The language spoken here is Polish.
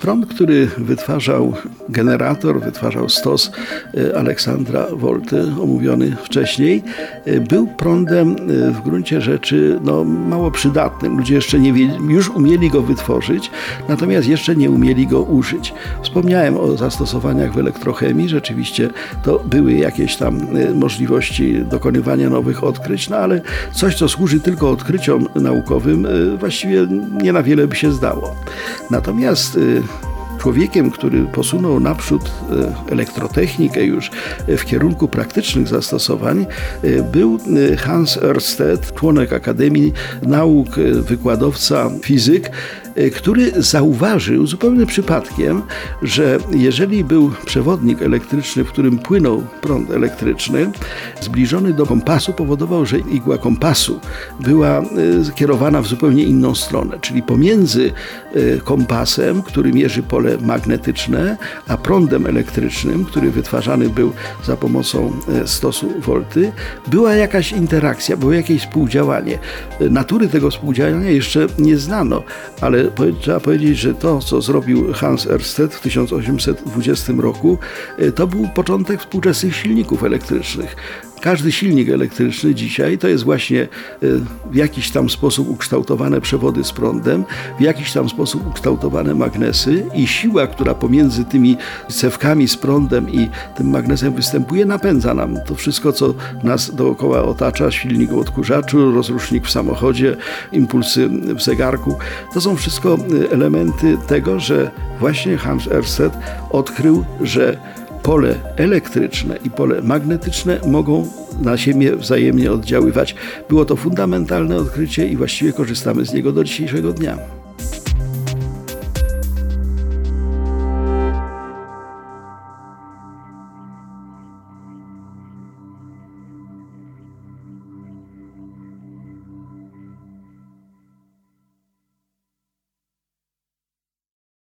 Prąd, który wytwarzał generator, wytwarzał stos e, Aleksandra Wolty, omówiony wcześniej, e, był prądem e, w gruncie rzeczy no, mało przydatnym. Ludzie jeszcze nie już umieli go wytworzyć, natomiast jeszcze nie umieli go użyć. Wspomniałem o zastosowaniach w elektrochemii. Rzeczywiście to były jakieś tam możliwości dokonywania nowych odkryć, no ale coś, co służy tylko odkryciom naukowym, właściwie nie na wiele by się zdało. Natomiast człowiekiem, który posunął naprzód e, elektrotechnikę już e, w kierunku praktycznych zastosowań, e, był Hans Ørsted, członek Akademii Nauk, wykładowca fizyk, który zauważył zupełnie przypadkiem, że jeżeli był przewodnik elektryczny, w którym płynął prąd elektryczny, zbliżony do kompasu, powodował, że igła kompasu była kierowana w zupełnie inną stronę, czyli pomiędzy kompasem, który mierzy pole magnetyczne, a prądem elektrycznym, który wytwarzany był za pomocą e, stosu volty, była jakaś interakcja, było jakieś współdziałanie. E, natury tego współdziałania jeszcze nie znano, ale trzeba powiedzieć, że to, co zrobił Hans Ørsted w 1820 roku, e, to był początek współczesnych silników elektrycznych. Każdy silnik elektryczny dzisiaj to jest właśnie e, w jakiś tam sposób ukształtowane przewody z prądem, w jakiś tam sposób ukształtowane magnesy i siła, która pomiędzy tymi cewkami z prądem i tym magnesem występuje, napędza nam to wszystko, co nas dookoła otacza, silnik odkurzaczu, rozrusznik w samochodzie, impulsy w zegarku. To są wszystko e, elementy tego, że właśnie Hans Ørsted odkrył, że pole elektryczne i pole magnetyczne mogą na siebie wzajemnie oddziaływać. Było to fundamentalne odkrycie i właściwie korzystamy z niego do dzisiejszego dnia.